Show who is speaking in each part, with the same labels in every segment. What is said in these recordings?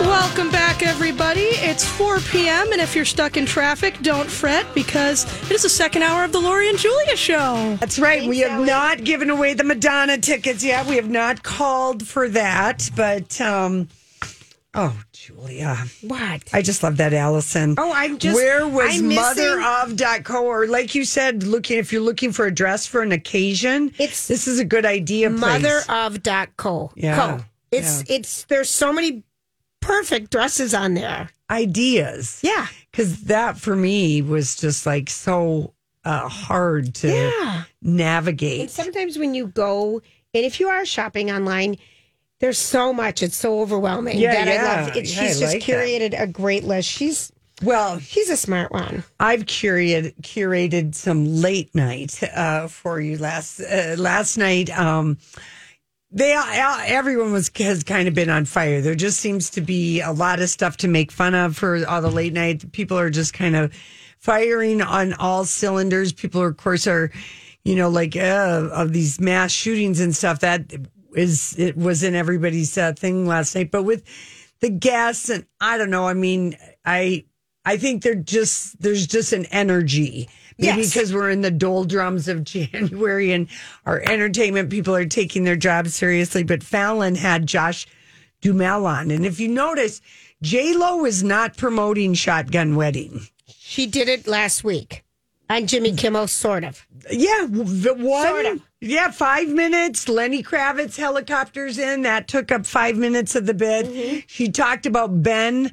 Speaker 1: Welcome back, everybody. It's 4 p.m., and if you're stuck in traffic, don't fret because it is the second hour of the Lori and Julia show.
Speaker 2: That's right. we have not given away the Madonna tickets yet. We have not called for that, but um oh, Julia.
Speaker 3: What?
Speaker 2: I just love that Allison.
Speaker 3: Oh, I'm just-
Speaker 2: Where was
Speaker 3: I'm
Speaker 2: mother
Speaker 3: missing-
Speaker 2: of dot co or like you said, looking if you're looking for a dress for an occasion,
Speaker 3: It's
Speaker 2: this is a good idea.
Speaker 3: Mother
Speaker 2: place.
Speaker 3: of dot co.
Speaker 2: Yeah,
Speaker 3: Co. It's it's there's so many perfect dresses on there.
Speaker 2: ideas.
Speaker 3: Yeah.
Speaker 2: Because that for me was just like so uh, hard to
Speaker 3: Yeah.
Speaker 2: navigate.
Speaker 3: And sometimes when you go and if you are shopping online, there's so much. It's so overwhelming
Speaker 2: Yeah,
Speaker 3: that I
Speaker 2: yeah.
Speaker 3: love. It,
Speaker 2: I
Speaker 3: she's just
Speaker 2: like that.
Speaker 3: curated a great list. She's
Speaker 2: well,
Speaker 3: she's a smart one.
Speaker 2: I've curated curated some late night uh, for you last uh, last night. Um, they everyone was has kind of been on fire. There just seems to be a lot of stuff to make fun of for all the late night. People are just kind of firing on all cylinders. People, are, of course, are you know like uh, of these mass shootings and stuff. That is it was in everybody's uh, thing last night. But with the gas and I don't know. I mean, I I think they're just there's just an energy. Maybe
Speaker 3: Yes.
Speaker 2: because we're in the doldrums of January and our entertainment people are taking their jobs seriously. But Fallon had Josh Duhamel on, and if you notice, J Lo is not promoting Shotgun Wedding.
Speaker 3: She did it last week on Jimmy Kimmel, sort of.
Speaker 2: Yeah, the one.
Speaker 3: Sort of.
Speaker 2: Yeah, five minutes. Lenny Kravitz helicopters in. That took up five minutes of the bid.
Speaker 3: Mm-hmm.
Speaker 2: She talked about Ben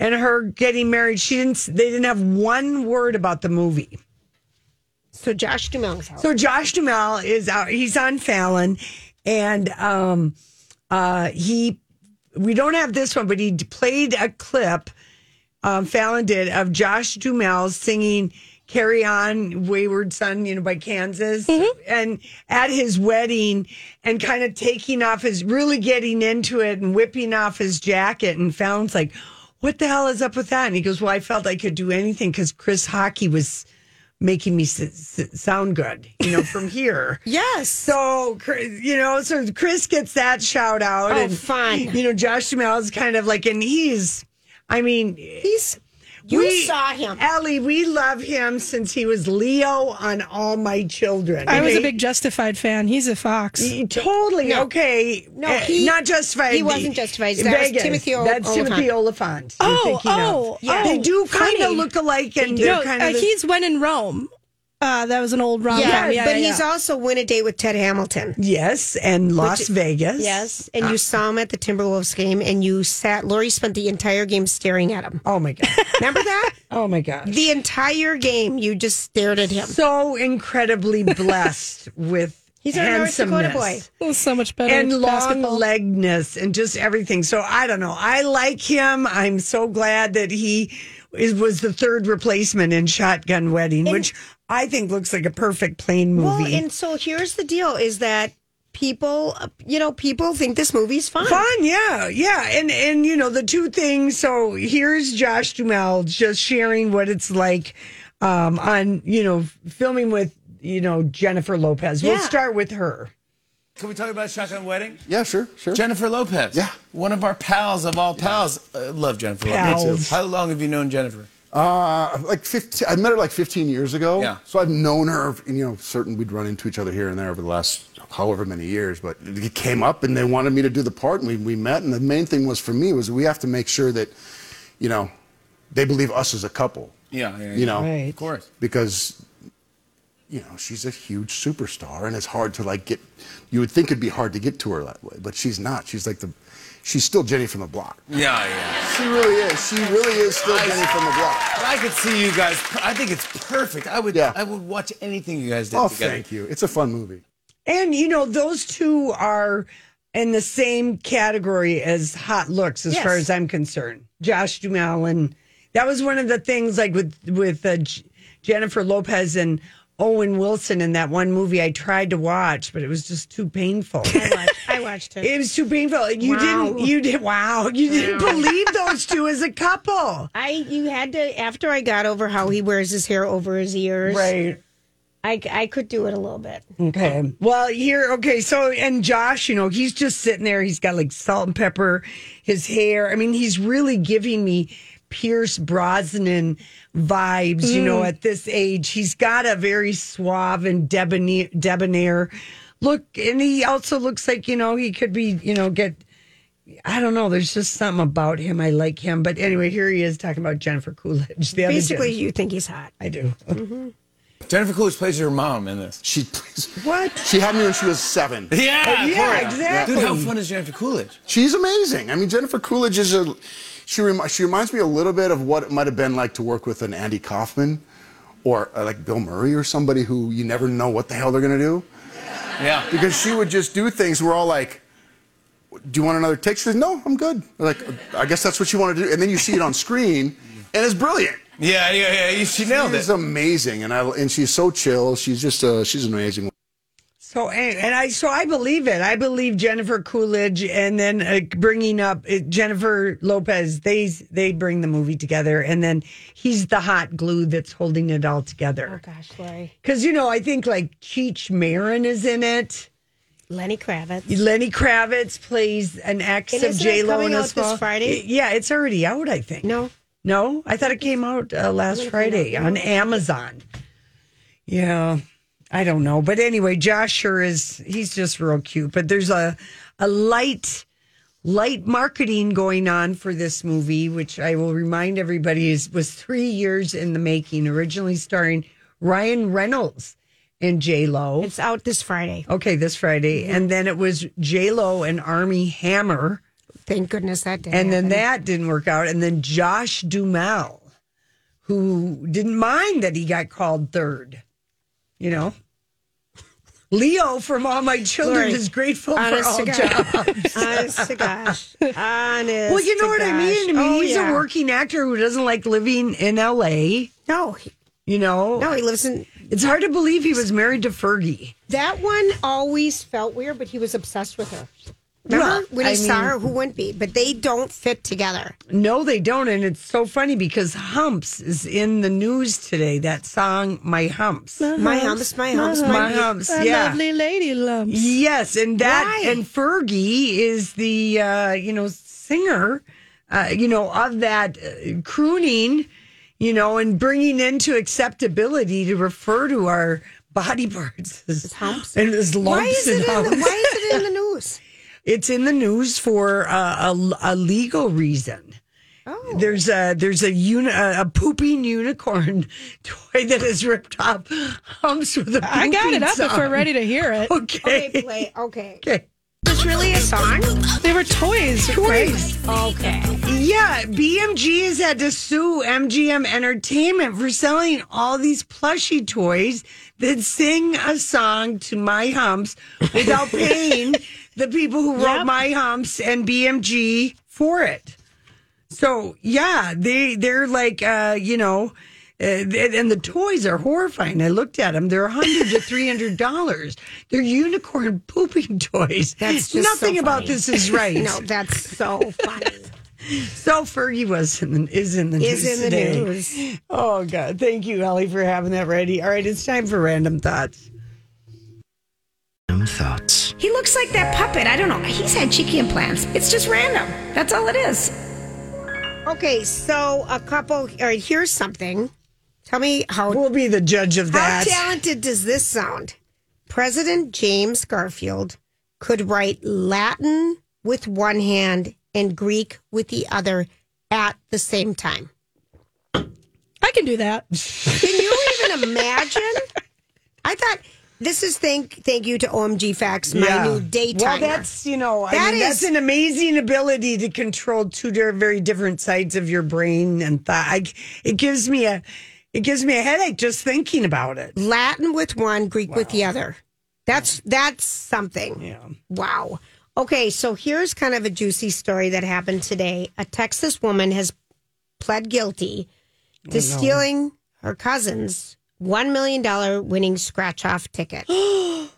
Speaker 2: and her getting married. She didn't. They didn't have one word about the movie.
Speaker 3: So Josh Duhamel's house.
Speaker 2: So Josh Duhamel is out. He's on Fallon, and um, uh, he. We don't have this one, but he played a clip. Um, Fallon did of Josh Duhamel singing "Carry On, Wayward Son," you know, by Kansas, and at his wedding, and kind of taking off his, really getting into it, and whipping off his jacket. And Fallon's like, "What the hell is up with that?" And he goes, "Well, I felt I could do anything because Chris Hockey was." making me s- s- sound good, you know, from here.
Speaker 3: yes.
Speaker 2: So, you know, so Chris gets that shout out.
Speaker 3: Oh,
Speaker 2: and,
Speaker 3: fun.
Speaker 2: You know, Josh Duhamel is kind of like, and he's, I mean,
Speaker 3: He's you
Speaker 2: we-
Speaker 3: saw him.
Speaker 2: Ellie, we love him since he was Leo on All My Children.
Speaker 1: I was a big Justified fan. He's a Fox.
Speaker 2: He- Totally
Speaker 3: No.
Speaker 2: okay.
Speaker 3: No,
Speaker 2: Uh,
Speaker 3: he-
Speaker 2: not justified.
Speaker 3: he wasn't Justified. That was
Speaker 2: Vegas.
Speaker 3: Timothy O-
Speaker 2: That's Timothy
Speaker 3: Olyphant.
Speaker 2: Olyphant. you're
Speaker 1: Oh,
Speaker 2: of.
Speaker 1: oh,
Speaker 2: yeah.
Speaker 1: oh,
Speaker 2: They do kind of look alike, and
Speaker 1: no,
Speaker 2: they're kind
Speaker 1: uh,
Speaker 2: of. the-
Speaker 1: he's when in Rome. Uh, that was an old rom com.
Speaker 3: Yeah,
Speaker 1: Yeah,
Speaker 3: but
Speaker 1: yeah,
Speaker 3: he's
Speaker 1: yeah.
Speaker 3: also win a date with Tad Hamilton.
Speaker 2: yes, and Las Vegas.
Speaker 3: Yes, and you saw him at the Timberwolves game, and you sat. Lori spent the entire game staring at him.
Speaker 2: Oh my god.
Speaker 3: Remember that?
Speaker 2: Oh my god.
Speaker 3: the entire game, you just stared at him.
Speaker 2: so incredibly blessed with
Speaker 3: He's our North Dakota boy.
Speaker 1: It so much better.
Speaker 2: and long legness and just everything. So I don't know. I like him. I'm so glad that he is, was the third replacement in Shotgun Wedding, which I think looks like a perfect plane movie.
Speaker 3: Well, and so here's the deal: is that people, you know, people think this movie's fun.
Speaker 2: Fun, yeah, yeah, and and you know the two things. So here's Josh Duhamel just sharing what it's like um, on you know filming with you know Jennifer Lopez. We'll start with her.
Speaker 4: Can we talk about Shotgun Wedding?
Speaker 5: Yeah, sure, sure.
Speaker 4: Jennifer Lopez.
Speaker 5: Yeah.
Speaker 4: One of our pals of all pals. I love Jennifer
Speaker 2: Pals.
Speaker 4: Lopez. How long have you known Jennifer?
Speaker 5: Uh, like 15, I met her like 15 years ago.
Speaker 4: Yeah.
Speaker 5: So I've known her, you know, certain we'd run into each other here and there over the last however many years, but it came up and they wanted me to do the part and we, we met. And the main thing was for me was we have to make sure that, you know, they believe us as a couple.
Speaker 4: Yeah, yeah,
Speaker 5: You know,
Speaker 2: Right.
Speaker 4: Of course.
Speaker 5: because you know she's a huge superstar and it's hard to like get you would think it'd be hard to get to her that way but she's not she's like the she's still jenny from the block
Speaker 4: Yeah, yeah.
Speaker 5: she really is she really is still jenny from the block
Speaker 4: But I could see you guys. I think it's perfect. I would.
Speaker 5: Yeah.
Speaker 4: I would watch anything you guys did
Speaker 5: oh
Speaker 4: together.
Speaker 5: thank you it's a fun movie
Speaker 2: And you know, those two are in the same category as hot looks, as
Speaker 3: Yes.
Speaker 2: far as I'm concerned. Josh Duhamel, and that was one of the things, like with with uh, J- Jennifer Lopez and Owen Wilson in that one movie I tried to watch, but it was just too painful.
Speaker 3: I watched, I watched it.
Speaker 2: It was too painful. You
Speaker 3: Wow.
Speaker 2: didn't. You did. Wow. You didn't believe those two as a couple.
Speaker 3: I you had to after I got over how he wears his hair over his ears.
Speaker 2: Right.
Speaker 3: I, I could do it a little bit.
Speaker 2: Okay. Well, here, okay. So, and Josh, you know, he's just sitting there. He's got like salt and pepper, his hair. I mean, he's really giving me Pierce Brosnan vibes, you know, mm. at this age. He's got a very suave and debonair, debonair look. And he also looks like, you know, he could be, you know, get. I don't know. There's just something about him. I like him. But anyway, here he is talking about Jennifer Coolidge. The
Speaker 3: Basically,
Speaker 2: Jen-
Speaker 3: you think he's hot.
Speaker 2: I do. Mm-hmm.
Speaker 4: Jennifer Coolidge plays her mom in this.
Speaker 5: she plays.
Speaker 2: What?
Speaker 5: she had me when she was seven
Speaker 4: Yeah, of
Speaker 2: yeah,
Speaker 4: course.
Speaker 2: exactly.
Speaker 4: Dude, how fun is Jennifer Coolidge?
Speaker 5: she's amazing i mean jennifer coolidge is a she, remi- she reminds me a little bit of what it might have been like to work with an andy kaufman or uh, like bill murray or somebody who you never know what the hell they're going to do
Speaker 4: Yeah.
Speaker 5: because she would just do things. We're all like, "Do you want another take?" She says, "No, I'm good." We're like, I guess that's what you want to do, and then you see it on screen, and it's brilliant.
Speaker 4: Yeah, yeah, yeah. She nailed
Speaker 5: She's
Speaker 4: it.
Speaker 5: amazing, and I and she's so chill. She's just uh, she's amazing.
Speaker 2: So and, and I so I believe it. I believe Jennifer Coolidge, and then uh, bringing up uh, Jennifer Lopez. They they bring the movie together, and then he's the hot glue that's holding it all together.
Speaker 3: Oh gosh, Lori.
Speaker 2: Because you know, I think like Cheech Marin is in it.
Speaker 3: Lenny Kravitz.
Speaker 2: Lenny Kravitz plays an ex
Speaker 3: And
Speaker 2: of J Lo
Speaker 3: coming
Speaker 2: in a
Speaker 3: out this. Friday?
Speaker 2: Yeah, it's already out. I think.
Speaker 3: No.
Speaker 2: No, I thought it came out uh, last Friday on Amazon. Yeah, I don't know, but anyway, Josh sure is. He's just real cute. But there's a a light light marketing going on for this movie, which I will remind everybody is was three years in the making. Originally starring Ryan Reynolds and J Lo.
Speaker 3: It's out this Friday.
Speaker 2: Okay, this Friday, and then it was J Lo and Armie Hammer.
Speaker 3: Thank goodness that didn't.
Speaker 2: And then
Speaker 3: happen.
Speaker 2: that didn't work out. And then Josh Duhamel, who didn't mind that he got called third, you know. Leo from All My Children
Speaker 3: Lori,
Speaker 2: is grateful for all jobs.
Speaker 3: Honest to gosh. Honest.
Speaker 2: Well, you know what I mean? I mean,
Speaker 3: Oh,
Speaker 2: he's
Speaker 3: yeah.
Speaker 2: a working actor who doesn't like living in LA,
Speaker 3: No, he-
Speaker 2: you know.
Speaker 3: no, he lives in.
Speaker 2: It's hard to believe he was married to Fergie.
Speaker 3: That one always felt weird, but he was obsessed with her. Remember
Speaker 2: Well,
Speaker 3: when he
Speaker 2: I
Speaker 3: saw
Speaker 2: mean-
Speaker 3: her? Who wouldn't be? But they don't fit together.
Speaker 2: No, they don't. And it's so funny because Humps is in the news today. That song, My Humps.
Speaker 3: My humps, my humps, my,
Speaker 2: My Humps,
Speaker 1: A
Speaker 2: yeah.
Speaker 1: lovely lady lumps.
Speaker 2: Yes, and that
Speaker 3: Why?
Speaker 2: and Fergie is the uh, you know singer, uh, you know of that uh, crooning, you know, and bringing into acceptability to refer to our body parts as
Speaker 3: humps?
Speaker 2: and as lumps
Speaker 3: Why is
Speaker 2: and
Speaker 3: it in the. Why is it in the news?
Speaker 2: It's in the news for uh, a, a legal reason.
Speaker 3: Oh,
Speaker 2: There's a there's a uni, a, a pooping unicorn toy that is ripped off humps with a
Speaker 1: I got it
Speaker 2: pooping
Speaker 1: up if we're ready to hear it.
Speaker 2: Okay.
Speaker 3: okay, play. Okay,
Speaker 2: Okay.
Speaker 3: it's really a song.
Speaker 1: They were toys. right?
Speaker 2: Toys.
Speaker 3: Okay,
Speaker 2: Yeah, BMG has had to sue MGA Entertainment for selling all these plushy toys that sing a song to My Humps without paying the people who wrote
Speaker 3: Yep.
Speaker 2: My Humps and BMG for it. So yeah, they they're like uh, you know. Uh, and and the toys are horrifying. I looked at them; they're a hundred to three hundred dollars. They're unicorn pooping toys.
Speaker 3: That's just
Speaker 2: nothing
Speaker 3: so
Speaker 2: about
Speaker 3: funny.
Speaker 2: this is right.
Speaker 3: no, that's so funny.
Speaker 2: So Fergie was in the, is in the
Speaker 3: Is
Speaker 2: news
Speaker 3: in the
Speaker 2: today.
Speaker 3: news.
Speaker 2: Oh God! Thank you, Ellie, for having that ready. All right, it's time for random thoughts.
Speaker 6: Thoughts.
Speaker 7: He looks like that puppet. I don't know. He's had cheeky implants. It's just random. That's all it is.
Speaker 3: Okay, so a couple. All right, here's something. Tell me how
Speaker 2: We'll be the judge of that.
Speaker 3: how talented does this sound? President James Garfield could write Latin with one hand and Greek with the other at the same time.
Speaker 1: I can do that.
Speaker 3: Can you even imagine? I thought this is thank thank you to OMG Facts, my
Speaker 2: Yeah.
Speaker 3: new daytimer.
Speaker 2: Well, that's you know, I
Speaker 3: That
Speaker 2: mean, that's
Speaker 3: is-
Speaker 2: an amazing ability to control two di- very different sides of your brain and thought. I, it gives me a, it gives me a headache just thinking about it.
Speaker 3: Latin with one, Greek with the other. That's that's something.
Speaker 2: Yeah.
Speaker 3: Wow. Okay, so here's kind of a juicy story that happened today. A Texas woman has pled guilty to stealing her cousin's $1 million winning scratch off ticket. okay?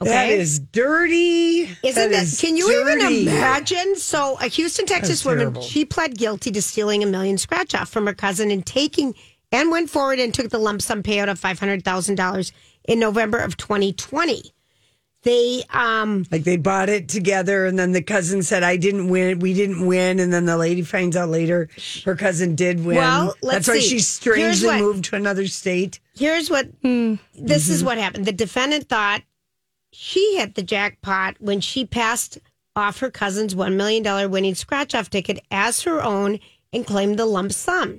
Speaker 2: That is dirty.
Speaker 3: Isn't that,
Speaker 2: is
Speaker 3: can you
Speaker 2: dirty.
Speaker 3: even imagine? So, a Houston, Texas woman,
Speaker 2: terrible.
Speaker 3: she pled guilty to stealing a million scratch off from her cousin and taking and went forward and took the lump sum payout of $500,000 in November of 2020. They, um,
Speaker 2: Like they bought it together, and then the cousin said, "I didn't win. We didn't win." And then the lady finds out later her cousin did win.
Speaker 3: Well, let's
Speaker 2: That's why she strangely
Speaker 3: what-
Speaker 2: moved to another state.
Speaker 3: here's what this is what happened. The defendant thought she hit the jackpot when she passed off her cousin's $1 million winning scratch off ticket as her own and claimed the lump sum.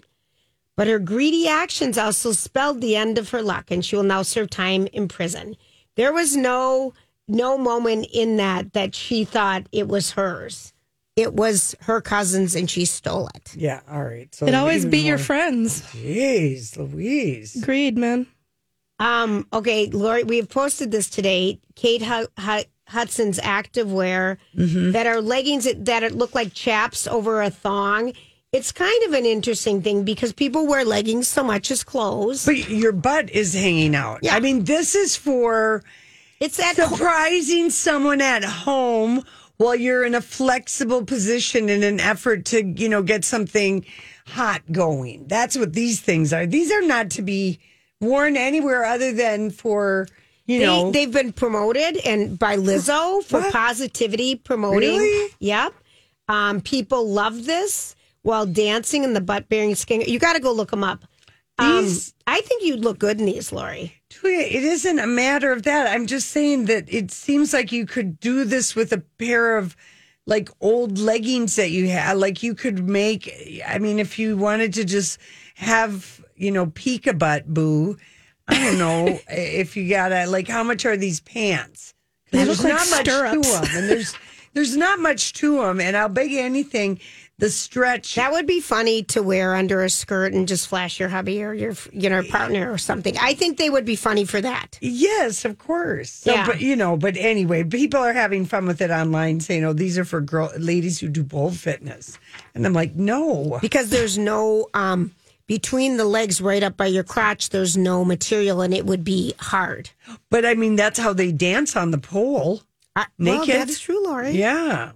Speaker 3: But her greedy actions also spelled the end of her luck, and she will now serve time in prison. There was no no moment in that that she thought it was hers. It was her cousin's, and she stole it.
Speaker 2: Yeah. All right. So
Speaker 1: It always
Speaker 2: even
Speaker 1: be your friends.
Speaker 2: Jeez, Louise.
Speaker 1: Agreed, man.
Speaker 3: Um, okay, Lori, we have posted this today. Kate Hu- Hu- Hudson's activewear that are leggings that, that look like chaps over a thong. It's kind of an interesting thing because people wear leggings so much as clothes.
Speaker 2: But your butt is hanging out.
Speaker 3: Yeah.
Speaker 2: I mean, this is for
Speaker 3: It's at
Speaker 2: surprising someone at home while you're in a flexible position in an effort to, you know, get something hot going. That's what these things are. These are not to be worn anywhere other than for, you
Speaker 3: they,
Speaker 2: know,
Speaker 3: they've been promoted and by Lizzo for
Speaker 2: What?
Speaker 3: positivity promoting.
Speaker 2: Really?
Speaker 3: Yep. Um, people love this while dancing in the butt bearing skin. You got to go look them up. Um,
Speaker 2: These-
Speaker 3: I think you'd look good in these, Lori.
Speaker 2: Julia, it isn't a matter of that. I'm just saying that it seems like you could do this with a pair of like old leggings that you had. Like you could make, I mean, if you wanted to just have, you know, peek a butt boo, I don't know if you gotta, like, how much are these pants?
Speaker 1: They
Speaker 2: There's
Speaker 1: look like
Speaker 2: not much to them. And there's, there's not much to them. And I'll bet you anything, the stretch.
Speaker 3: That would be funny to wear under a skirt and just flash your hubby or your you know partner or something. I think they would be funny for that.
Speaker 2: Yes, of course. So,
Speaker 3: Yeah.
Speaker 2: but you know, but anyway, people are having fun with it online, saying, "Oh, these are for girl ladies who do pole fitness," and I'm like, "No,
Speaker 3: because there's no um between the legs right up by your crotch there's no material and it would be hard
Speaker 2: but I mean, that's how they dance on the pole,
Speaker 3: Uh, well,
Speaker 2: naked.
Speaker 3: that's true lori
Speaker 2: Yeah.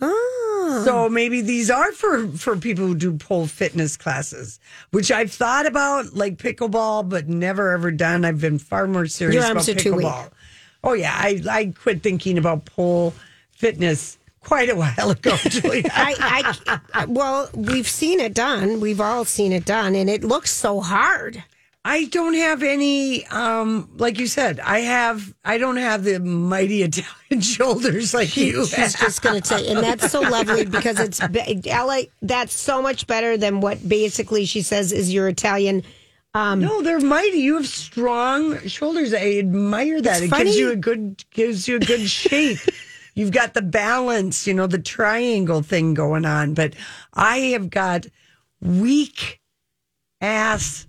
Speaker 3: Ah.
Speaker 2: So maybe these are for for people who do pole fitness classes, which I've thought about, like pickleball, but never ever done. I've been far more serious
Speaker 3: Your
Speaker 2: about
Speaker 3: arms are too weak.
Speaker 2: pickleball. Oh yeah, I I quit thinking about pole fitness quite a while ago, Julia.
Speaker 3: I, I well we've seen it done we've all seen it done and it looks so hard
Speaker 2: I don't have any, um, like you said, I have, I don't have the mighty Italian shoulders like you.
Speaker 3: she's just going to say and that's so lovely because it's la that's so much better than what basically she says is your italian
Speaker 2: no, they're mighty. You have strong shoulders. I admire that. It
Speaker 3: funny.
Speaker 2: gives you a good, gives you a good shape. You've got the balance, you know, the triangle thing going on. But I have got weak ass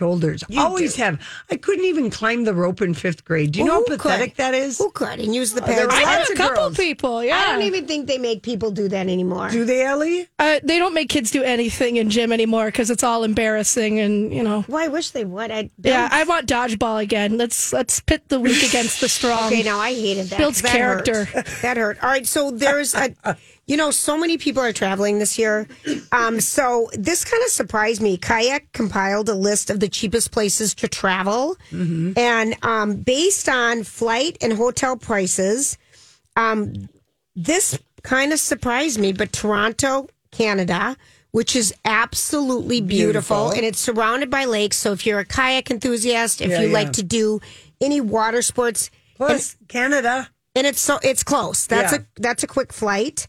Speaker 2: shoulders. You Always have. I couldn't even climb the rope in fifth grade. Do you know
Speaker 3: Who
Speaker 2: how pathetic
Speaker 3: could?
Speaker 2: that is?
Speaker 3: who could and use the
Speaker 2: there
Speaker 3: pads
Speaker 2: are
Speaker 1: I know a couple
Speaker 2: girls.
Speaker 1: people. Yeah,
Speaker 3: I don't even think they make people do that anymore.
Speaker 2: Do they, Ellie?
Speaker 1: Uh, they don't make kids do anything in gym anymore because it's all embarrassing and you know.
Speaker 3: Well, I wish they would. I'd
Speaker 1: Yeah, I want dodgeball again. Let's let's pit the weak against the strong.
Speaker 3: Okay, now I hated that.
Speaker 1: Builds
Speaker 3: That
Speaker 1: character.
Speaker 3: hurt. That hurt. All right, so there's a, you know, so many people are traveling this year. Um, so this kind of surprised me. Kayak compiled a list of the cheapest places to travel, and um, based on flight and hotel prices, um, this kind of surprised me. But Toronto, Canada, which is absolutely beautiful,
Speaker 2: Beautiful.
Speaker 3: and it's surrounded by lakes. So if you're a kayak enthusiast, if
Speaker 2: Yeah,
Speaker 3: you
Speaker 2: yeah.
Speaker 3: like to do any water sports,
Speaker 2: Plus, Canada.
Speaker 3: and it's so it's close. That's
Speaker 2: Yeah.
Speaker 3: a that's a quick flight.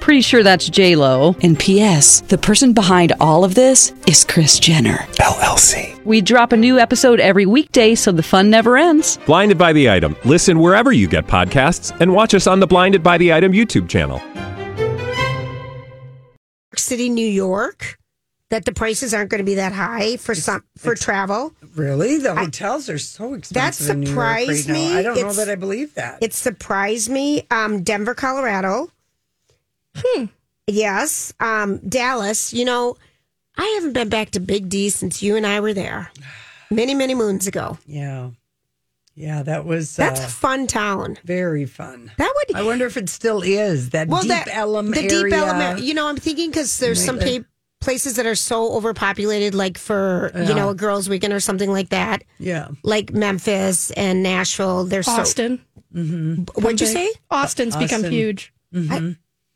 Speaker 8: Pretty sure that's J Lo. And P.S. The person behind all of this is Kris Jenner
Speaker 9: LLC.
Speaker 8: We drop a new episode every weekday, so the fun never ends.
Speaker 9: Blinded by the item. Listen wherever you get podcasts, and watch us on the Blinded by the Item YouTube channel.
Speaker 3: City, New York, that the prices aren't going to be that high for some for travel.
Speaker 2: Really? The hotels are so expensive. in New York right
Speaker 3: surprised
Speaker 2: now.
Speaker 3: me.
Speaker 2: I don't know that I believe that.
Speaker 3: It surprised me. Um, Denver, Colorado. Hmm. Yes. Um, Dallas. You know, I haven't been back to Big D since you and I were there, many many moons ago.
Speaker 2: yeah. Yeah, that was
Speaker 3: That's
Speaker 2: uh,
Speaker 3: a fun town.
Speaker 2: very fun.
Speaker 3: That would.
Speaker 2: I wonder if it still is that
Speaker 3: well,
Speaker 2: deep
Speaker 3: that
Speaker 2: Ellum
Speaker 3: the
Speaker 2: area.
Speaker 3: deep element. You know, I'm thinking because there's some
Speaker 2: Maybe.
Speaker 3: pa- places that are so overpopulated, like for you know a girls' weekend or something like that.
Speaker 2: Yeah.
Speaker 3: like Memphis and Nashville. They're
Speaker 1: Austin.
Speaker 3: so. What'd you say?
Speaker 1: Austin's become
Speaker 2: Austin.
Speaker 1: huge.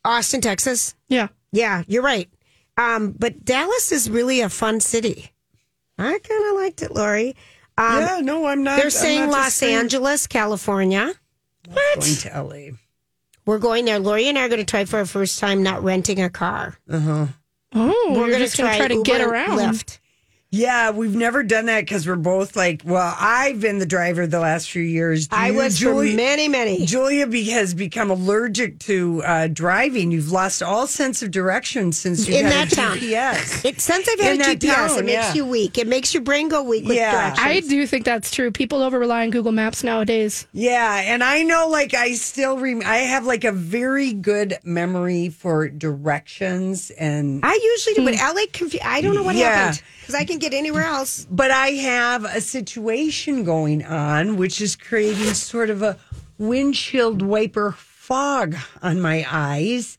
Speaker 3: Austin, Texas.
Speaker 1: Yeah.
Speaker 3: Yeah, you're right. Um, but Dallas is really a fun city. I kind of liked it, Lori. Um,
Speaker 2: yeah, no, I'm not.
Speaker 3: they're
Speaker 2: I'm
Speaker 3: saying
Speaker 2: not
Speaker 3: Los
Speaker 2: just saying-
Speaker 3: Angeles, California.
Speaker 2: Going to LA.
Speaker 3: We're going there. Lori and I are going to try for our first time not renting a car. Uh huh.
Speaker 1: Oh,
Speaker 3: we're going
Speaker 1: just going to try to get around.
Speaker 3: Lyft.
Speaker 2: Yeah, we've never done that because we're both like, well, I've been the driver the last few years. Do
Speaker 3: I
Speaker 2: you,
Speaker 3: was
Speaker 2: Julia,
Speaker 3: for many, many.
Speaker 2: Julia be, has become allergic to uh, driving. You've lost all sense of direction since you
Speaker 3: In
Speaker 2: had
Speaker 3: that
Speaker 2: a
Speaker 3: town.
Speaker 2: GPS.
Speaker 3: It, since I've had
Speaker 2: In
Speaker 3: a GPS,
Speaker 2: town,
Speaker 3: it makes
Speaker 2: yeah.
Speaker 3: you weak. It makes your brain go weak with
Speaker 2: Yeah.
Speaker 3: directions.
Speaker 1: I do think that's true. People over rely on Google Maps nowadays.
Speaker 2: Yeah, and I know, like, I still rem- I have like a very good memory for directions, and
Speaker 3: I usually do, but LA confu- I don't know what
Speaker 2: Yeah.
Speaker 3: happened because I can get anywhere else.
Speaker 2: but I have a situation going on which is creating sort of a windshield wiper fog on my eyes.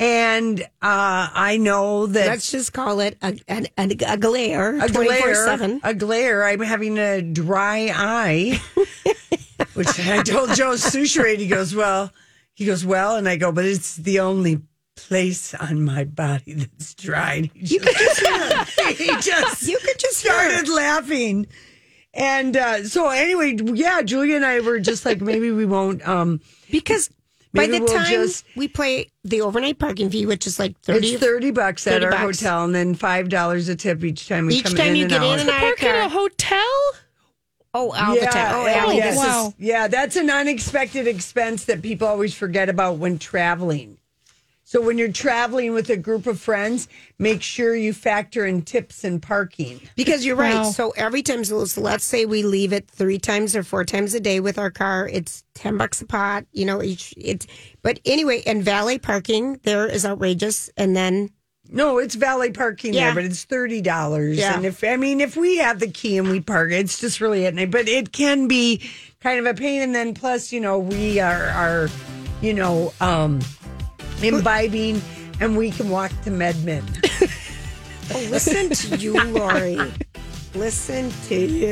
Speaker 2: And uh, I know that
Speaker 3: Let's just call it a, a, a, a glare.
Speaker 2: a glare,
Speaker 3: 24/7.
Speaker 2: a glare. I'm having a dry eye, which I told Joe Soucheray. He goes, well, he goes, well, and I go, but it's the only place on my body that's dry. And He just, he just
Speaker 3: You could just hear
Speaker 2: started laughing. And uh, so anyway, yeah, Julia and I were just like, maybe we won't. Um,
Speaker 3: Because by the
Speaker 2: we'll
Speaker 3: time
Speaker 2: just-
Speaker 3: we play the overnight parking fee, which is like 30,
Speaker 2: it's thirty bucks at
Speaker 3: 30
Speaker 2: our
Speaker 3: bucks.
Speaker 2: hotel, and then five dollars a tip each time we
Speaker 3: Each
Speaker 2: come
Speaker 3: time
Speaker 2: in
Speaker 3: you
Speaker 2: and
Speaker 3: get
Speaker 2: out.
Speaker 3: in and out
Speaker 1: Park in a hotel?
Speaker 3: Oh, all the time. Oh,
Speaker 2: yeah,
Speaker 3: Allie,
Speaker 2: yeah,
Speaker 1: wow.
Speaker 2: yeah, that's an unexpected expense that people always forget about when traveling. So when you're traveling with a group of friends, make sure you factor in tips and parking.
Speaker 3: Because you're right.
Speaker 1: Wow.
Speaker 3: So every time, so let's say we leave it three times or four times a day with our car, it's ten bucks a pot. You know, each it's. But anyway, and valet parking there is outrageous. And then
Speaker 2: No, it's valet parking
Speaker 3: Yeah.
Speaker 2: there, but it's thirty dollars.
Speaker 3: Yeah.
Speaker 2: And if I mean, if we have the key and we park, it's just really at night. But it can be kind of a pain. And then plus, you know, we are are, you know, um, imbibing, and we can walk to MedMen.
Speaker 3: oh, listen to you, Lori. Listen to you.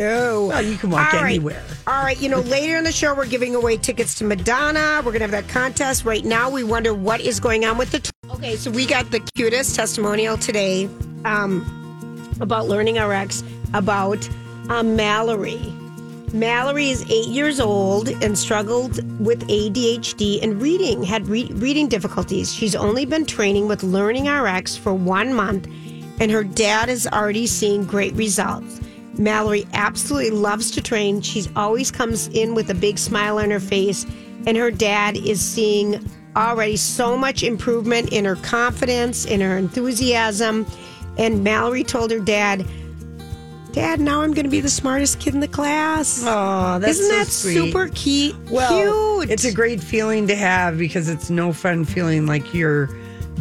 Speaker 2: Well, you can walk
Speaker 3: All right.
Speaker 2: anywhere.
Speaker 3: All right, you know, later in the show, we're giving away tickets to Madonna. We're going to have that contest. Right now, we wonder what is going on with the. Okay, so we got the cutest testimonial today um, about learning RX about um, Mallory. Mallory is eight years old and struggled with ADHD and reading, had re- reading difficulties. She's only been training with Learning RX for one month, and her dad is already seeing great results. Mallory absolutely loves to train. She's always comes in with a big smile on her face, and her dad is seeing already so much improvement in her confidence, in her enthusiasm. And Mallory told her dad, Dad, now I'm going to be the smartest kid in the class.
Speaker 2: Oh, that's
Speaker 3: Isn't
Speaker 2: so
Speaker 3: that
Speaker 2: sweet.
Speaker 3: super key,
Speaker 2: Well,
Speaker 3: cute?
Speaker 2: it's a great feeling to have because it's no fun feeling like you're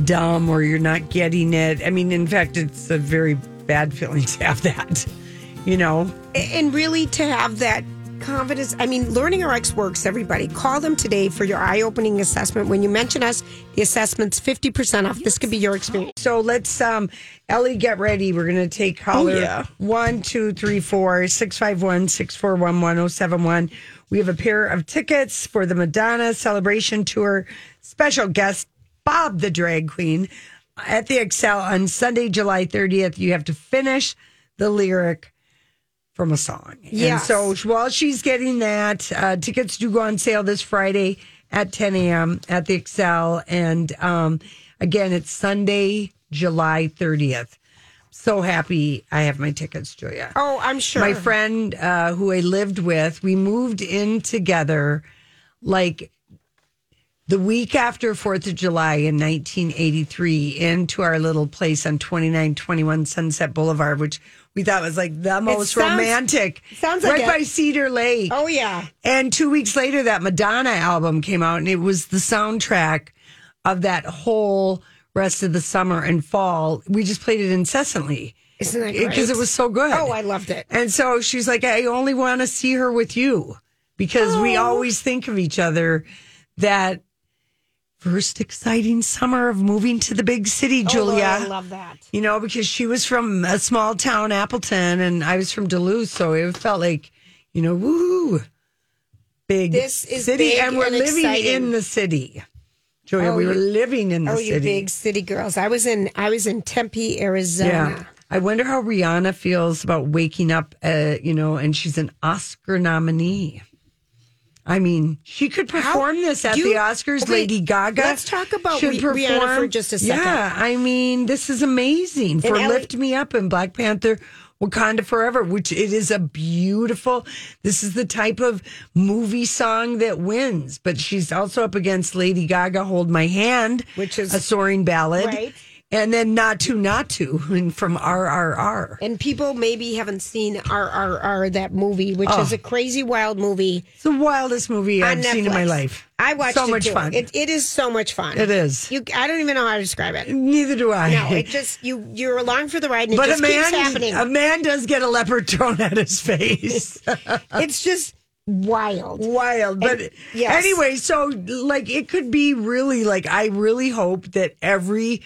Speaker 2: dumb or you're not getting it. I mean, in fact, it's a very bad feeling to have that. You know,
Speaker 3: and really to have that confidence. I mean, Learning RX works, everybody. Call them today for your eye opening assessment. When you mention us, the assessment's 50% off. This could be your experience.
Speaker 2: So let's, um, Ellie, get ready. We're going to take caller
Speaker 1: Oh, yeah.
Speaker 2: one, two, three, four, six, five, one, six, four, one, one, oh, seven, one. We have a pair of tickets for the Madonna celebration tour. Special guest Bob the drag queen at the Xcel on Sunday, July 30th. You have to finish the lyric from a song.
Speaker 3: Yeah.
Speaker 2: So while she's getting that, uh, tickets do go on sale this Friday at 10 a.m. at the Xcel. And um, again, it's Sunday, July 30th. So happy I have my tickets, Julia.
Speaker 3: Oh, I'm sure.
Speaker 2: My friend uh, who I lived with, we moved in together like the week after Fourth of July in 1983 into our little place on 2921 Sunset Boulevard, which we thought it was like the most
Speaker 3: sounds-
Speaker 2: romantic.
Speaker 3: sounds like
Speaker 2: right
Speaker 3: it.
Speaker 2: by Cedar Lake.
Speaker 3: Oh, yeah.
Speaker 2: And two weeks later, that Madonna album came out, and it was the soundtrack of that whole rest of the summer and fall. We just played it incessantly.
Speaker 3: Isn't that
Speaker 2: Because it was so good.
Speaker 3: Oh, I loved it.
Speaker 2: And so she's like, I only want to see her with you because we
Speaker 3: Oh.
Speaker 2: always think of each other that first exciting summer of moving to the big city, Julia.
Speaker 3: Oh, I love that.
Speaker 2: You know, because she was from a small town, Appleton, and I was from Duluth. So it felt like, you know, woo, big
Speaker 3: This is
Speaker 2: city. and we're
Speaker 3: and
Speaker 2: living
Speaker 3: exciting.
Speaker 2: in the city. Julia,
Speaker 3: Oh,
Speaker 2: we were living in the
Speaker 3: Oh,
Speaker 2: city.
Speaker 3: Oh, you big city girls. I was in I was in Tempe, Arizona.
Speaker 2: Yeah. I wonder how Rihanna feels about waking up, uh, you know, and she's an Oscar nominee. I mean, she could perform this at
Speaker 3: you-
Speaker 2: the Oscars. Lady Gaga.
Speaker 3: let's talk about
Speaker 2: should
Speaker 3: Ri- Rihanna for just a second.
Speaker 2: Yeah, I mean, this is amazing for "Lift Me Up" and Black Panther. Wakanda Forever, which it is a beautiful. This is the type of movie song that wins. But she's also up against Lady Gaga, "Hold My Hand,"
Speaker 3: Which is-
Speaker 2: a soaring ballad,
Speaker 3: Right.
Speaker 2: And then "Naatu Naatu" and from RRR.
Speaker 3: And people maybe haven't seen RRR, that movie, which
Speaker 2: Oh.
Speaker 3: is a crazy wild movie.
Speaker 2: It's the wildest movie I've seen in my life.
Speaker 3: I watched
Speaker 2: so
Speaker 3: it
Speaker 2: much
Speaker 3: too.
Speaker 2: fun.
Speaker 3: It, it is so much fun.
Speaker 2: It is.
Speaker 3: You, I don't even know how to describe it.
Speaker 2: Neither do I.
Speaker 3: No, it just you you're along for the ride, and it
Speaker 2: but
Speaker 3: just
Speaker 2: a man,
Speaker 3: keeps happening.
Speaker 2: a man does get a leopard thrown at his face.
Speaker 3: it's just wild.
Speaker 2: Wild, but
Speaker 3: And- yes.
Speaker 2: anyway, so like it could be really like I really hope that every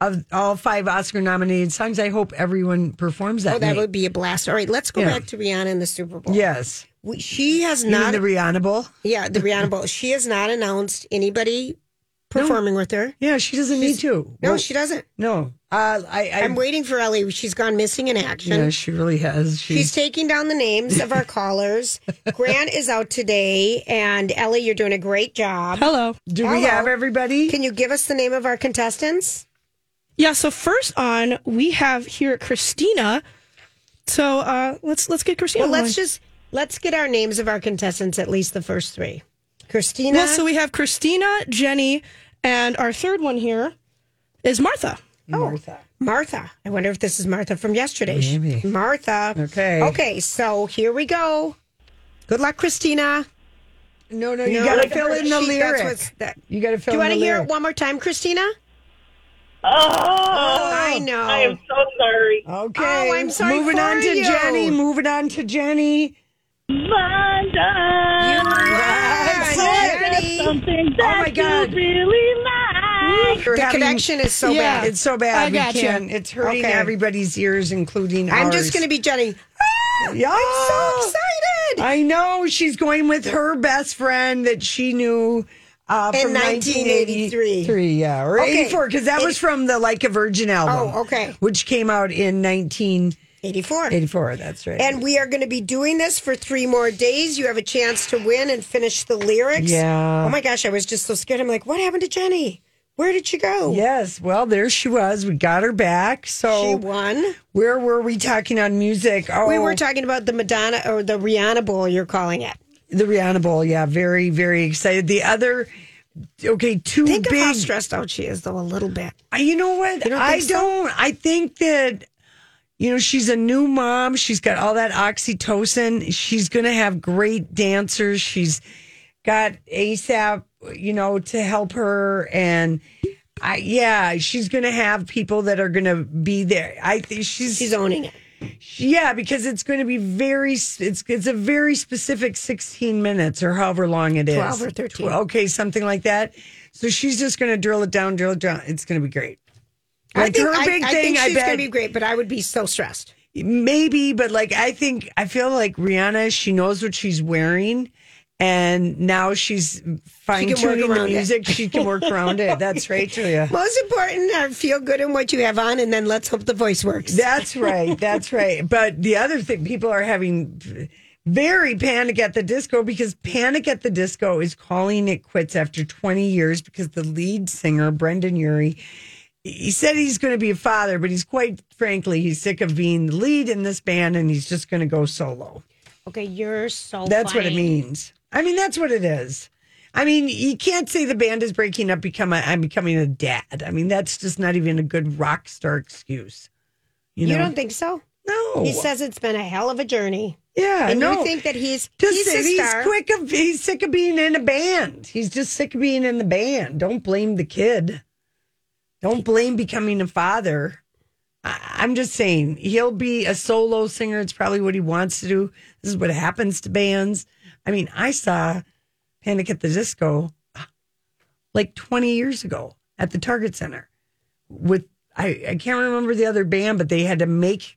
Speaker 2: of all five Oscar nominated songs, I hope everyone performs that.
Speaker 3: Oh, that
Speaker 2: night.
Speaker 3: would be a blast. All right, let's go
Speaker 2: Yeah.
Speaker 3: back to Rihanna in the Super Bowl.
Speaker 2: yes.
Speaker 3: We, she has
Speaker 2: You mean
Speaker 3: not.
Speaker 2: the Rihanna Bowl?
Speaker 3: yeah, the Rihanna Bowl. She has not announced anybody performing with her.
Speaker 2: Yeah, she doesn't need to.
Speaker 3: No,
Speaker 2: Well,
Speaker 3: she doesn't.
Speaker 2: No, uh, I, I,
Speaker 3: I'm waiting for Ellie. She's gone missing in action.
Speaker 2: Yeah, she really has.
Speaker 3: She's
Speaker 2: She's,
Speaker 3: taking down the names of our callers. Grant is out today, and Ellie, you're doing a great job.
Speaker 1: Hello.
Speaker 2: do we have everybody?
Speaker 3: Can you give us the name of our contestants?
Speaker 1: Yeah, so first on we have here Christina. So uh let's let's get Christina.
Speaker 3: Well, let's
Speaker 1: going.
Speaker 3: just let's get our names of our contestants, at least the first three. Christina.
Speaker 1: Well, so we have Christina, Jenny, and our third one here is Martha.
Speaker 2: Martha.
Speaker 3: Martha. I wonder if this is Martha from yesterday.
Speaker 2: Maybe.
Speaker 3: Martha.
Speaker 2: Okay.
Speaker 3: Okay, so here we go. Good luck, Christina.
Speaker 2: No, no, you
Speaker 3: No,
Speaker 2: got to fill in the
Speaker 3: worksheet,
Speaker 2: lyric.
Speaker 3: that-
Speaker 2: You got to fill
Speaker 3: Do you want to hear it one more time, Christina?
Speaker 10: Oh,
Speaker 3: I know.
Speaker 10: I am so sorry.
Speaker 2: Okay.
Speaker 3: Oh, I'm sorry
Speaker 2: Moving
Speaker 3: for
Speaker 2: on to
Speaker 3: you.
Speaker 2: Jenny. Moving on to Jenny.
Speaker 10: Vonda.
Speaker 3: Yes, Jenny.
Speaker 10: Something
Speaker 2: Oh my God.
Speaker 10: you really like.
Speaker 3: The
Speaker 2: having-
Speaker 3: connection is so
Speaker 1: Yeah.
Speaker 3: bad.
Speaker 2: It's so
Speaker 1: I
Speaker 2: bad. We
Speaker 1: gotcha.
Speaker 2: can't. It's hurting
Speaker 3: Okay.
Speaker 2: everybody's ears, including
Speaker 3: I'm
Speaker 2: ours.
Speaker 3: just going to be Jenny.
Speaker 2: Ah, yeah.
Speaker 3: I'm so excited.
Speaker 2: I know she's going with her best friend that she knew uh,
Speaker 3: In
Speaker 2: from
Speaker 3: 1983.
Speaker 2: 1983, yeah, or
Speaker 3: Okay.
Speaker 2: 84, because that was from the Like a Virgin album.
Speaker 3: Oh, okay.
Speaker 2: Which came out in 1984.
Speaker 3: 84.
Speaker 2: That's right.
Speaker 3: And we are going to be doing this for three more days. You have a chance to win and finish the lyrics.
Speaker 2: Yeah.
Speaker 3: Oh my gosh, I was just so scared. I'm like, what happened to Jenny? Where did she go?
Speaker 2: yes, well, there she was. We got her back. So
Speaker 3: She won.
Speaker 2: where were we talking on music? Oh,
Speaker 3: We were talking about the Madonna or the Rihanna Bowl, you're calling it.
Speaker 2: The Rihanna Bowl. Yeah, very, very excited. The other okay, two
Speaker 3: Think
Speaker 2: big.
Speaker 3: how stressed out she is, though, a little bit.
Speaker 2: Uh, You know what?
Speaker 3: You don't
Speaker 2: I
Speaker 3: so?
Speaker 2: don't. I think that you know she's a new mom. She's got all that oxytocin. She's going to have great dancers. She's got ASAP, you know, to help her and. I, yeah, she's going to have people that are going to be there. I think she's
Speaker 3: She's owning it.
Speaker 2: Yeah, because it's going to be very. It's it's a very specific sixteen minutes or however long it is.
Speaker 3: 12 or 13.
Speaker 2: Okay, something like that. So she's just going to drill it down, drill it down. It's going to be great.
Speaker 3: I
Speaker 2: Like
Speaker 3: think,
Speaker 2: her
Speaker 3: I,
Speaker 2: big
Speaker 3: I
Speaker 2: thing,
Speaker 3: think
Speaker 2: I
Speaker 3: she's
Speaker 2: bet
Speaker 3: going to be great, but I would be so stressed.
Speaker 2: maybe, but like I think I feel like Rihanna. She knows what she's wearing, and now she's fine tuning the
Speaker 3: around it.
Speaker 2: music. She can work around it. That's right, Julia.
Speaker 3: Most important, uh, feel good in what you have on, and then let's hope the voice works.
Speaker 2: That's right. That's right. But the other thing, people are having very panic at the disco because Panic at the Disco is calling it quits after 20 years because the lead singer, Brendon Urie, he said he's going to be a father, but he's quite frankly, he's sick of being the lead in this band and he's just going to go solo.
Speaker 3: Okay, you're so.
Speaker 2: That's what it means. I mean, that's what it is. I mean, you can't say the band is breaking up. Become a, I'm becoming a dad. I mean, that's just not even a good rock star excuse. You,
Speaker 3: You, don't think so?
Speaker 2: No.
Speaker 3: He says it's been a hell of a journey.
Speaker 2: Yeah,
Speaker 3: and
Speaker 2: no.
Speaker 3: you think that he's
Speaker 2: Just
Speaker 3: he's a
Speaker 2: he's
Speaker 3: star.
Speaker 2: quick of he's sick of being in a band. He's just sick of being in the band. Don't blame the kid. Don't blame becoming a father. I, I'm just saying he'll be a solo singer. It's probably what he wants to do. This is what happens to bands. I mean, I saw Panic at the Disco like 20 years ago at the Target Center with I, I can't remember the other band, but they had to make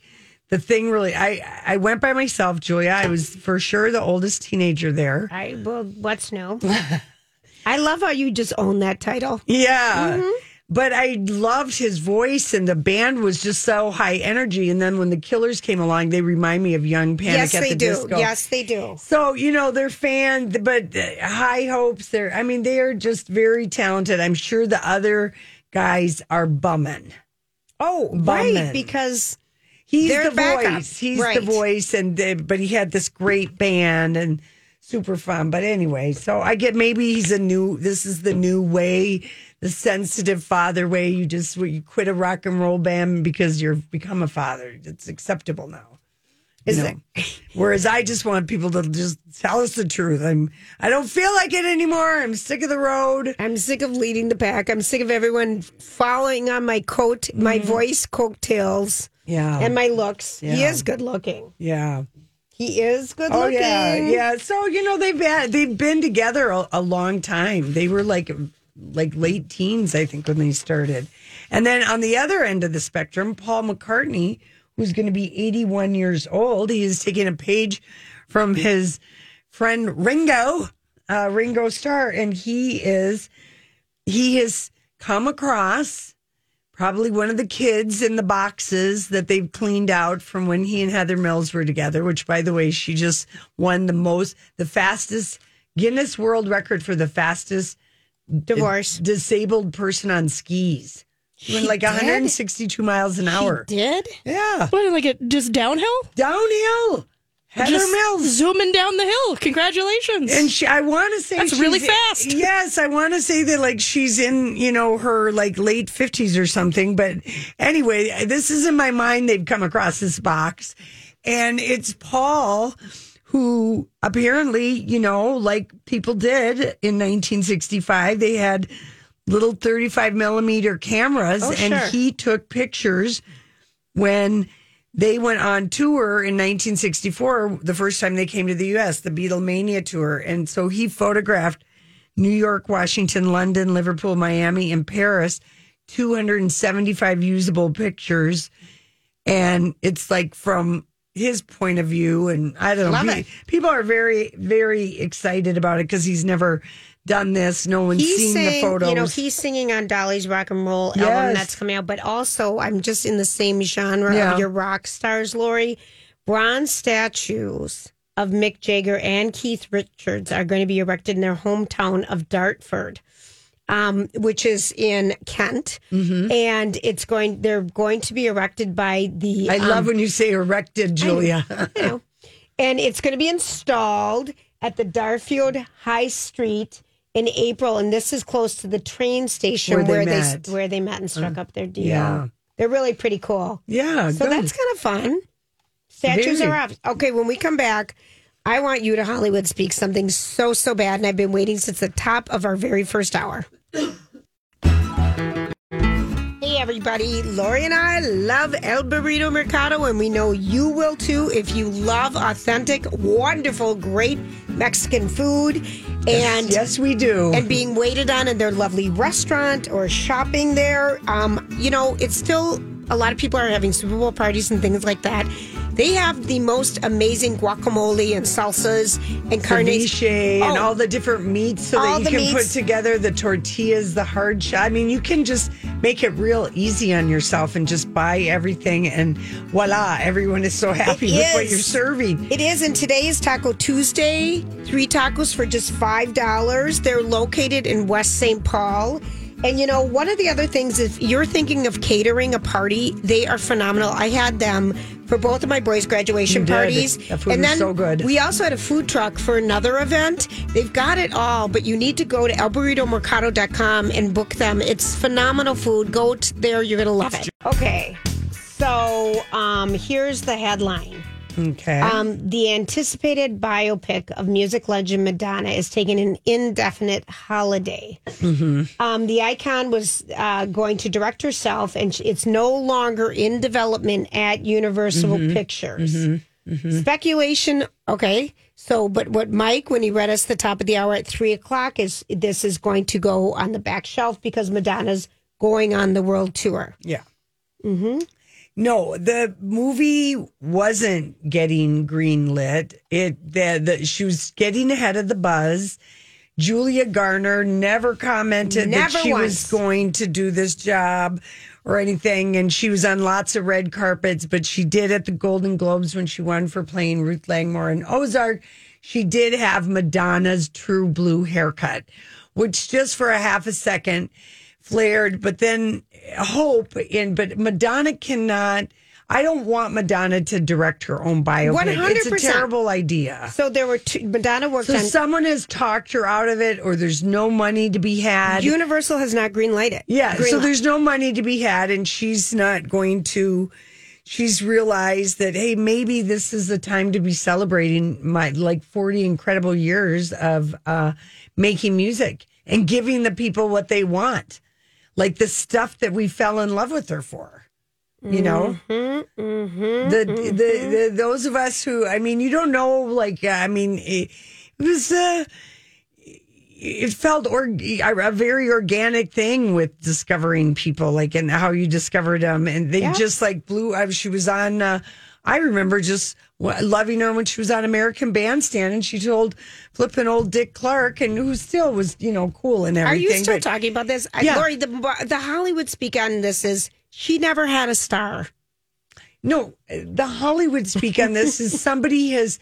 Speaker 2: the thing really. I I went by myself, Julia. I was for sure the oldest teenager there.
Speaker 3: I well, what's new? I love how you just own that title.
Speaker 2: Yeah.
Speaker 3: Mm-hmm.
Speaker 2: But I loved his voice, and the band was just so high energy. And then when the Killers came along, they remind me of young Panic
Speaker 3: yes,
Speaker 2: at
Speaker 3: they
Speaker 2: the
Speaker 3: do.
Speaker 2: Disco.
Speaker 3: Yes, they do.
Speaker 2: So you know they're fans, but uh, high hopes. They're, I mean, they are just very talented. I'm sure the other guys are bumming.
Speaker 3: Oh,
Speaker 2: Bumming.
Speaker 3: right, because
Speaker 2: He's the
Speaker 3: backup.
Speaker 2: voice. He's the voice, and they, but he had this great band and super fun. But anyway, so I get maybe he's a new. This is the new way, the sensitive father way. You just you quit a rock and roll band because you've become a father. It's acceptable now.
Speaker 3: Is
Speaker 2: You know? Whereas I just want people to just tell us the truth. I'm I don't feel like it anymore. I'm sick of the road.
Speaker 3: I'm sick of leading the pack. I'm sick of everyone following on my coat, my voice coattails,
Speaker 2: Mm-hmm. Yeah.
Speaker 3: and my looks. He is good looking.
Speaker 2: yeah.
Speaker 3: He is good
Speaker 2: Oh
Speaker 3: looking.
Speaker 2: yeah, yeah. So you know they've had, they've been together a, a long time. They were like like late teens, I think, when they started. And then on the other end of the spectrum, Paul McCartney, who's going to be 81 years old, he is taking a page from his friend Ringo, uh, Ringo Starr, and he is he has come across probably one of the kids in the boxes that they've cleaned out from when he and Heather Mills were together, which by the way, she just won the most the fastest Guinness World Record for the fastest
Speaker 3: Divorce.
Speaker 2: disabled person on skis. She went like
Speaker 3: did?
Speaker 2: 162 miles an hour.
Speaker 3: Did
Speaker 2: Yeah.
Speaker 1: What, like it just downhill?
Speaker 2: Downhill. Heather
Speaker 1: Just
Speaker 2: Mills.
Speaker 1: zooming down the hill. Congratulations.
Speaker 2: And she, I want to say
Speaker 1: That's
Speaker 2: she's-
Speaker 1: really fast.
Speaker 2: Yes, I want to say that like she's in you know her like late fifties or something. But anyway, this is in my mind. They've come across this box, and it's Paul who apparently you know like people did in 1965. They had little 35 millimeter cameras,
Speaker 3: Oh,
Speaker 2: and
Speaker 3: sure.
Speaker 2: he took pictures when they went on tour in 1964, the first time they came to the U.S., the Beatlemania tour. And so he photographed New York, Washington, London, Liverpool, Miami, and Paris, 275 usable pictures. And it's like from his point of view. And I don't know.
Speaker 3: Love
Speaker 2: pe-
Speaker 3: it.
Speaker 2: People are very, very excited about it because he's never done this. No one's
Speaker 3: he's
Speaker 2: seen
Speaker 3: saying,
Speaker 2: the photos.
Speaker 3: you know, he's singing on Dolly's rock and roll
Speaker 2: Yes.
Speaker 3: album that's coming out, but also I'm just in the same genre
Speaker 2: Yeah.
Speaker 3: of your rock stars, Lori. Bronze statues of Mick Jagger and Keith Richards are going to be erected in their hometown of Dartford. Um, which is in Kent,
Speaker 2: Mm-hmm.
Speaker 3: and it's going. They're going to be erected by the.
Speaker 2: I
Speaker 3: um,
Speaker 2: love when you say erected, Julia.
Speaker 3: you know, and it's going to be installed at the Dartford High Street in April, and this is close to the train station
Speaker 2: Where
Speaker 3: where,
Speaker 2: they
Speaker 3: they, where they met and struck up their deal.
Speaker 2: yeah.
Speaker 3: They're really pretty cool.
Speaker 2: Yeah,
Speaker 3: So
Speaker 2: good.
Speaker 3: that's kind of fun. Statues
Speaker 2: Very.
Speaker 3: are up. Okay, when we come back, I want you to Hollywood speak something so so bad, and I've been waiting since the top of our very first hour. Hey everybody, Lori and I love El Burrito Mercado, and we know you will too if you love authentic, wonderful, great Mexican food. And
Speaker 2: yes, we do.
Speaker 3: And being waited on in their lovely restaurant or shopping there. Um, you know, it's still a lot of people are having Super Bowl parties and things like that. They have the most amazing guacamole and salsas and carne
Speaker 2: Ceviche and
Speaker 3: Oh.
Speaker 2: all the different meats so that you can put together the tortillas, the hard shell. I mean, you can just make it real easy on yourself and just buy everything and voila, everyone is so happy
Speaker 3: It
Speaker 2: with what you're serving.
Speaker 3: It is, and today is Taco Tuesday. Three tacos for just five dollars. They're located in West St. Paul. And you know, one of the other things, if you're thinking of catering a party, they are phenomenal. I had them for both of my boys' graduation parties.
Speaker 2: That food
Speaker 3: and then
Speaker 2: so good.
Speaker 3: we also had a food truck for another event. They've got it all, but you need to go to elburritomercado.com and book them. It's phenomenal food. Go there, you're gonna love it. Okay. So um here's the headline.
Speaker 2: Okay.
Speaker 3: Um, the anticipated biopic of music legend Madonna is taking an indefinite holiday.
Speaker 2: Mm-hmm.
Speaker 3: Um, the icon was uh, going to direct herself, and it's no longer in development at Universal
Speaker 2: Mhm.
Speaker 3: Pictures.
Speaker 2: Mhm. Mhm.
Speaker 3: Speculation, okay. So, but what Mike, when he read us the top of the hour at three o'clock, is this is going to go on the back shelf because Madonna's going on the world tour.
Speaker 2: Yeah.
Speaker 3: Mm-hmm.
Speaker 2: No, the movie wasn't getting green lit. It the, the she was getting ahead of the buzz. Julia Garner never commented
Speaker 3: Never
Speaker 2: that she
Speaker 3: once.
Speaker 2: was going to do this job or anything, and she was on lots of red carpets. But she did at the Golden Globes when she won for playing Ruth Langmore in Ozark. She did have Madonna's true blue haircut, which just for a half a second flared, but then hope in. But Madonna cannot. I don't want Madonna to direct her own biopic.
Speaker 3: One hundred
Speaker 2: It's a terrible idea.
Speaker 3: So there were two. Madonna worked
Speaker 2: So
Speaker 3: on.
Speaker 2: someone has talked her out of it, or there's no money to be had.
Speaker 3: Universal has not greenlight it.
Speaker 2: Yeah, so
Speaker 3: Greenlight.
Speaker 2: there's no money to be had, and she's not going to. She's realized that hey, maybe this is the time to be celebrating my like 40 incredible years of uh, making music and giving the people what they want, like the stuff that we fell in love with her for. You know,
Speaker 3: Mm-hmm, mm-hmm,
Speaker 2: the, the the those of us who I mean, you don't know. Like, I mean, it, it was. Uh, it felt or, a very organic thing with discovering people, like and how you discovered them, and they
Speaker 3: Yeah.
Speaker 2: just like blew. I, she was on. Uh, I remember just loving her when she was on American Bandstand, and she told flipping old Dick Clark, and who still was you know cool and everything.
Speaker 3: Are you still
Speaker 2: but-
Speaker 3: talking about this? I-
Speaker 2: Yeah.
Speaker 3: Lori, the the Hollywood speak on this is she never had a star.
Speaker 2: No, the Hollywood speak on this is somebody has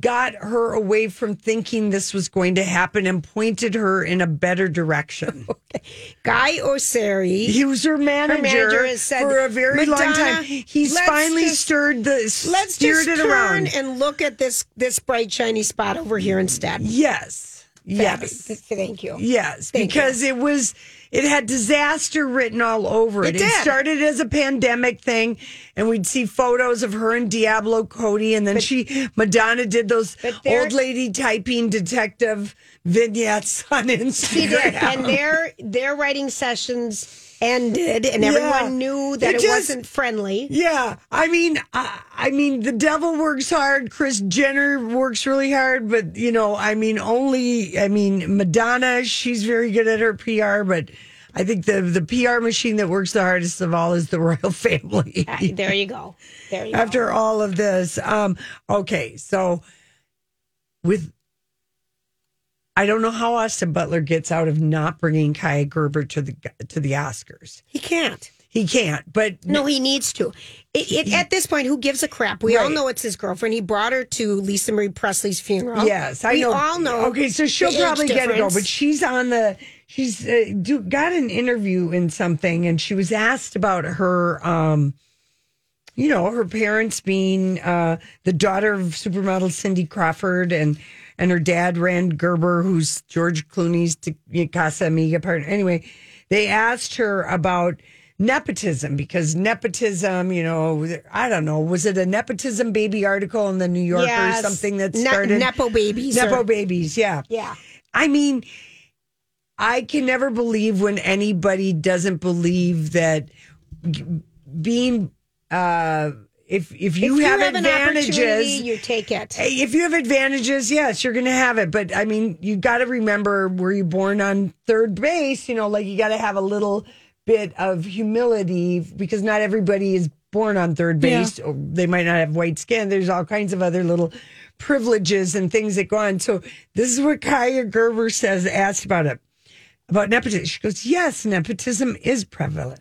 Speaker 2: got her away from thinking this was going to happen and pointed her in a better direction.
Speaker 3: Guy Oseary,
Speaker 2: He was her manager,
Speaker 3: manager has said,
Speaker 2: for a very long time. He's finally
Speaker 3: just-
Speaker 2: stirred the
Speaker 3: Let's
Speaker 2: steered
Speaker 3: just
Speaker 2: it
Speaker 3: turn
Speaker 2: around.
Speaker 3: and look at this this bright shiny spot over here instead.
Speaker 2: Yes, yes.
Speaker 3: Fabulous. Thank you.
Speaker 2: Yes,
Speaker 3: Thank
Speaker 2: because it was it had disaster written all over it.
Speaker 3: It did.
Speaker 2: started as a pandemic thing, and we'd see photos of her and Diablo Cody, and then she Madonna did those old lady typing detective vignettes on Instagram.
Speaker 3: She did, and their their writing sessions ended, and
Speaker 2: Yeah.
Speaker 3: everyone knew that
Speaker 2: It
Speaker 3: it,
Speaker 2: just-
Speaker 3: wasn't friendly.
Speaker 2: Yeah, I mean, I, I mean, the devil works hard. Kris Jenner works really hard, but you know, I mean, only, I mean, Madonna, she's very good at her PR, but I think the the PR machine that works the hardest of all is the royal family.
Speaker 3: Ah, There you go. There you
Speaker 2: After
Speaker 3: go.
Speaker 2: all of this, um, okay, so with. I don't know how Austin Butler gets out of not bringing Kaia Gerber to the to the Oscars.
Speaker 3: He can't.
Speaker 2: He can't, but
Speaker 3: No, he needs to. It, it, at this point, who gives a crap? We all know it's his girlfriend. He brought her to Lisa Marie Presley's funeral.
Speaker 2: Yes, I
Speaker 3: we
Speaker 2: know.
Speaker 3: We all know.
Speaker 2: Okay, so she'll probably get it
Speaker 3: difference.
Speaker 2: but she's on the. She's uh, do, got an interview in something, and she was asked about her. um you know, her parents being uh, the daughter of supermodel Cindy Crawford, and and her dad, Rand Gerber, who's George Clooney's Casamigos partner. Anyway, they asked her about nepotism because nepotism, you know, I don't know, was it a nepotism baby article in the New Yorker
Speaker 3: Yes.
Speaker 2: or something that
Speaker 3: Ne-
Speaker 2: started
Speaker 3: Nepo babies
Speaker 2: Nepo
Speaker 3: or-
Speaker 2: babies, yeah.
Speaker 3: Yeah.
Speaker 2: I mean, I can never believe when anybody doesn't believe that being uh if if you
Speaker 3: If
Speaker 2: have,
Speaker 3: an
Speaker 2: advantages
Speaker 3: you take it.
Speaker 2: If you have advantages, yes, you're going to have it. But I mean, you got to remember, were you born on third base? You know, like you got to have a little bit of humility because not everybody is born on third base. Or they might not have white skin. There's all kinds of other little privileges and things that go on. So this is what Kaia Gerber says, asked about it, about nepotism. She goes, yes, nepotism is prevalent.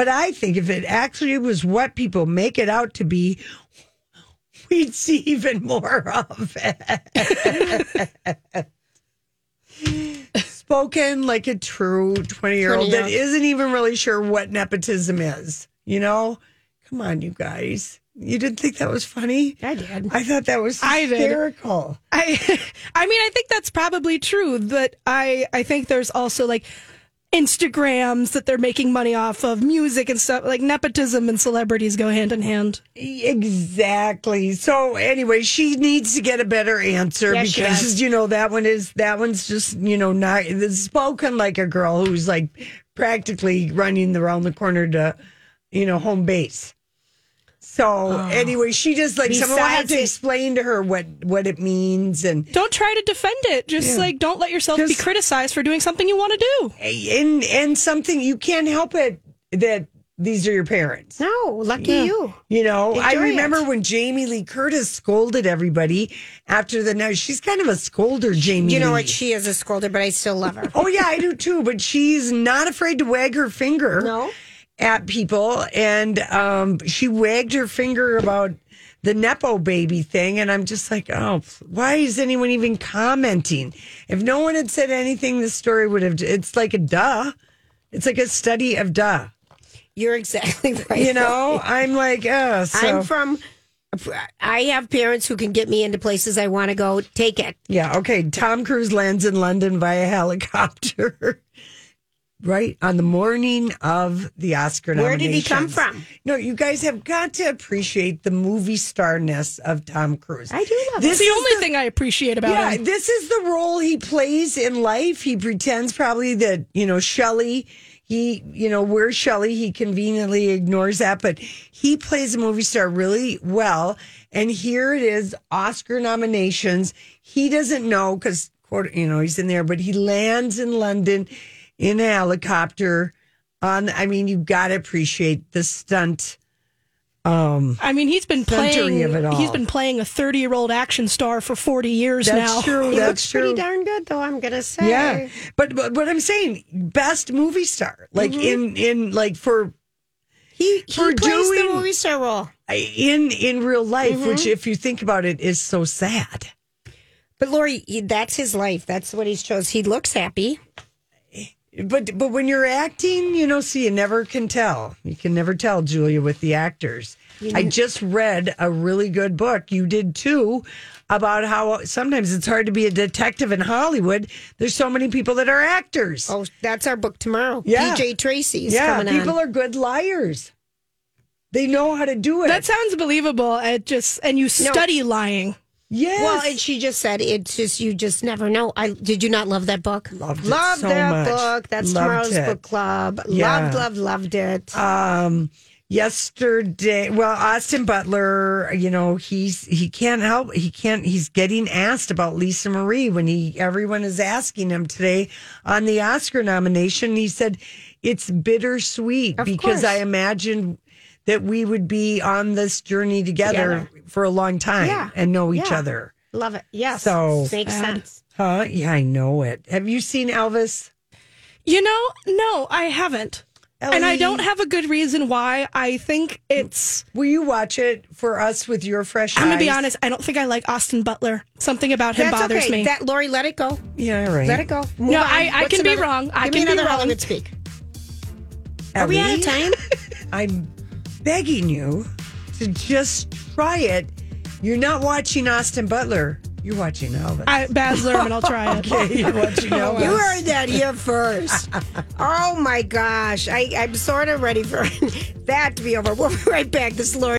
Speaker 2: But I think if it actually was what people make it out to be, we'd see even more of it. Spoken like a true 20 year old that
Speaker 3: 20-year-old.
Speaker 2: isn't even really sure what nepotism is. You know? Come on, you guys. You didn't think that was funny?
Speaker 3: I did.
Speaker 2: I thought that was
Speaker 1: I did.
Speaker 2: hysterical.
Speaker 1: I I mean I think that's probably true, but I I think there's also like Instagrams that they're making money off of music and stuff like nepotism and celebrities go hand in hand.
Speaker 2: Exactly. So anyway, she needs to get a better answer
Speaker 3: Yes,
Speaker 2: because you know that one is that one's just you know not spoken like a girl who's like practically running around the corner to you know home base. So anyway, she just like someone will have to explain to her what what it means and
Speaker 1: Don't try to defend it. Just
Speaker 2: Yeah.
Speaker 1: like don't let yourself be criticized for doing something you want to do.
Speaker 2: and and something you can't help it that these are your parents.
Speaker 3: No, lucky
Speaker 2: Yeah.
Speaker 3: you.
Speaker 2: You know, I remember
Speaker 3: it.
Speaker 2: when Jamie Lee Curtis scolded everybody after the night. she's kind of a scolder, Jamie.
Speaker 3: You know
Speaker 2: Lee.
Speaker 3: what? She is a scolder, but I still love her.
Speaker 2: Oh yeah, I do too. But she's not afraid to wag her finger
Speaker 3: No.
Speaker 2: At people, and um, she wagged her finger about the nepo baby thing, and I'm just like, oh, why is anyone even commenting? If no one had said anything, the story would have. It's like a duh. It's like a study of duh.
Speaker 3: You're exactly right.
Speaker 2: You know, I'm like, oh, so.
Speaker 3: I'm from. I have parents who can get me into places I want to go. Take it.
Speaker 2: Yeah, okay. Tom Cruise lands in London via helicopter. Right on the morning of the Oscar
Speaker 3: Where did he come from?
Speaker 2: No, you guys have got to appreciate the movie starness of Tom Cruise.
Speaker 3: I do love
Speaker 2: This
Speaker 1: It's the only
Speaker 2: the-
Speaker 1: thing I appreciate about
Speaker 2: yeah,
Speaker 1: him.
Speaker 2: this is the role he plays in life. He pretends probably that, you know, Shelley, he, you know, where Shelley? He conveniently ignores that, but he plays a movie star really well. And here it is Oscar nominations. He doesn't know because, you know, he's in there, but he lands in London in a helicopter. On, I mean, you've got to appreciate the stunt. Um,
Speaker 1: I mean, he's been playing.
Speaker 2: of it all.
Speaker 1: He's been playing a thirty-year-old action star for forty years now.
Speaker 2: That's
Speaker 1: now.
Speaker 2: true.
Speaker 3: He
Speaker 2: That's
Speaker 3: looks
Speaker 2: true.
Speaker 3: pretty darn good, though. I'm gonna say.
Speaker 2: Yeah, but but what I'm saying, best movie star, like in in like for
Speaker 3: He he
Speaker 2: For
Speaker 3: plays
Speaker 2: doing-
Speaker 3: the movie star role.
Speaker 2: in in real life, which if you think about it, is so sad.
Speaker 3: But Lori, that's his life. That's what he's chose. He looks happy.
Speaker 2: But but when you're acting, you know, see, you never can tell. You can never tell, Julia, with the actors. I just read a really good book. You did too. About how sometimes it's hard to be a detective in Hollywood. There's so many people that are actors.
Speaker 3: Oh, that's our book tomorrow.
Speaker 2: Yeah.
Speaker 3: PJ Tracy's
Speaker 2: yeah,
Speaker 3: coming
Speaker 2: people
Speaker 3: on.
Speaker 2: are good liars. They know how to do it.
Speaker 1: That sounds believable. It just and you study lying.
Speaker 2: Yes.
Speaker 3: Well, and she just said it's just you just never know. I did you not love that book?
Speaker 2: Loved
Speaker 3: loved
Speaker 2: so
Speaker 3: that
Speaker 2: much.
Speaker 3: book. That's
Speaker 2: Loved
Speaker 3: tomorrow's
Speaker 2: it.
Speaker 3: book club.
Speaker 2: Yeah.
Speaker 3: Loved, loved, loved it.
Speaker 2: um yesterday well austin butler you know he's he can't help he can't he's getting asked about lisa marie when he everyone is asking him today on the oscar nomination he said it's bittersweet
Speaker 3: Of
Speaker 2: because
Speaker 3: course.
Speaker 2: i imagined that we would be on this journey together,
Speaker 3: Together.
Speaker 2: For a long time
Speaker 3: Yeah.
Speaker 2: and know each
Speaker 3: Yeah.
Speaker 2: other
Speaker 3: Love it. Yes.
Speaker 2: So-
Speaker 3: makes sense.
Speaker 2: huh yeah i know it have you seen elvis
Speaker 1: You know, no, I haven't. And I don't have a good reason why. I think it's.
Speaker 2: will you watch it for us with your fresh
Speaker 1: I'm gonna be honest. I don't think I like Austin Butler. Something about him
Speaker 3: That's
Speaker 1: bothers
Speaker 3: okay.
Speaker 1: me.
Speaker 3: That Lori, let it go.
Speaker 2: yeah all right
Speaker 3: Let it go. Move
Speaker 1: No,
Speaker 3: on.
Speaker 1: I- I
Speaker 3: What's
Speaker 1: can be wrong. I
Speaker 3: give me
Speaker 1: can be wrong.
Speaker 3: Hollywood speak. Are we out of time?
Speaker 2: I'm begging you to just try it. You're not watching Austin Butler. You're watching Elvis.
Speaker 1: I, Baz Luhrmann, I'll try it.
Speaker 2: okay, you're watching oh, Elvis.
Speaker 3: You heard that here first. oh my gosh. I, I'm sort of ready for that to be over. We'll be right back. This is Lori.